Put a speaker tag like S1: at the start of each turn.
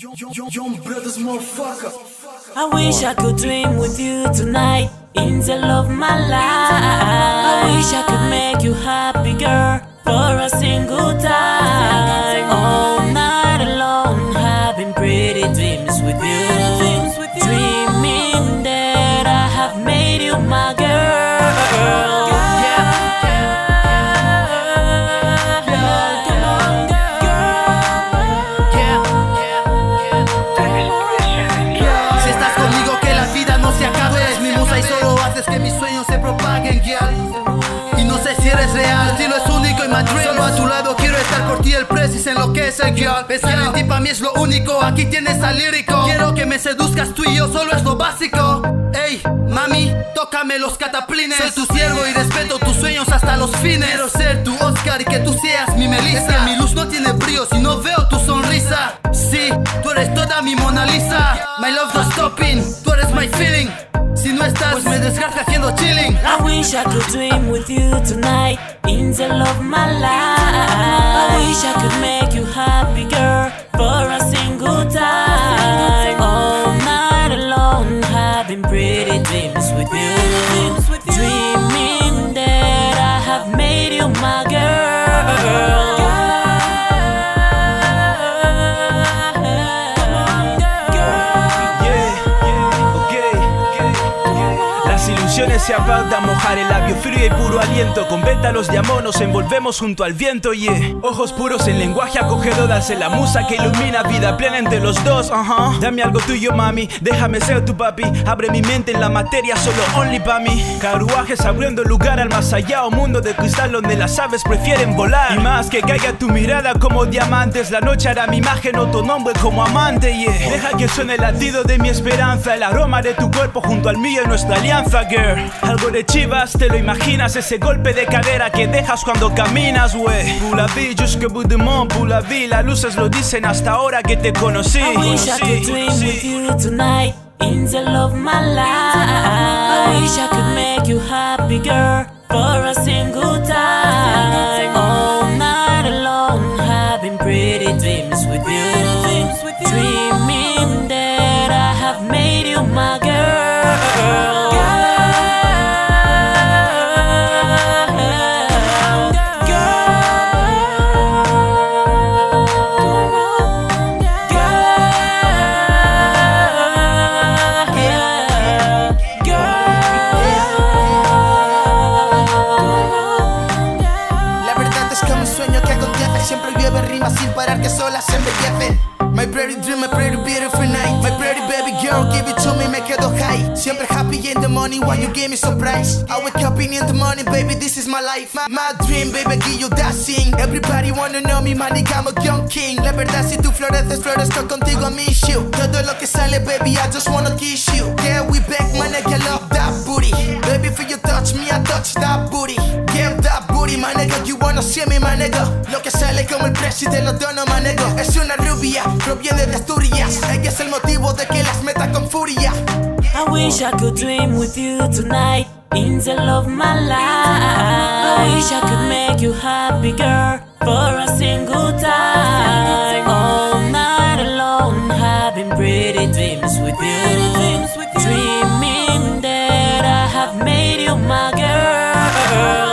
S1: I wish I could dream with you tonight in the love of my life. I wish I could make you happy, girl, for a single time. My
S2: Solo a tu lado quiero estar por ti, el precis en lo que es el girl Pensar en ti para mí es lo único, aquí tienes al lírico. Quiero que me seduzcas tú y yo, solo es lo básico. Ey, mami, tócame los cataplines. Soy tu siervo y respeto tus sueños hasta los fines. Quiero ser tu Oscar y que tú seas mi Melissa. Es que mi luz no tiene brillo si no veo tu sonrisa. Sí, tú eres toda mi Mona Lisa. My love no stopping, tú eres my feeling Si no estás, me desgracia haciendo chilling
S1: I wish I could dream with you tonight in the love of my life. I wish I could make you happy, girl, for a single time. All night alone, having pretty dreams with you.
S3: Se mojar el labio frío y puro aliento. Con pétalos de amor nos envolvemos junto al viento, yeah. Ojos puros en lenguaje acogedor, darse la musa que ilumina vida plena entre los dos, ajá. Dame algo tuyo, mami, déjame ser tu papi. Abre mi mente en la materia, solo only pa' mí. Carruajes abriendo lugar al más allá, un mundo de cristal donde las aves prefieren volar. Y más que caiga tu mirada como diamantes, la noche hará mi imagen o tu nombre como amante, yeah. Deja que suene el latido de mi esperanza, el aroma de tu cuerpo junto al mío en nuestra alianza, girl. Algo de chivas, te lo imaginas, ese golpe de cadera que dejas cuando caminas, wey. Pour la vie, jusque bout pour la vie, las luces lo dicen hasta ahora que te conocí.
S1: I wish I could dream with you tonight in the love my life. I wish I could make you happy, girl, for a single time. All night alone, having pretty dreams with you. Dreaming that I have made you my
S2: La verdad es como un sueño que acontece Siempre llueve rimas sin parar que solas se embellecen. My pretty dream, my pretty beautiful night. My pretty baby girl, give it to me, me quedo high. Siempre happy in the morning while you give me surprise. I wake up in the morning, baby, this is my life. My, dream, baby, give you that sing Everybody wanna know me, man, I'm a young king. La verdad, si tú floreces, florezco contigo, miss you. Todo lo que sale, baby, I just wanna kiss you. Yeah, we back, man, I love that booty see me, my nigga Lo que sale como el presidente lo dono, nigga Es una rubia, proviene de Asturias Ella es el motivo de que las meta con furia
S1: I wish I could dream with you tonight in the love my life. I wish I could make you happy, girl, for a single time. All night alone, having pretty dreams with you. Dreaming that I have made you my girl.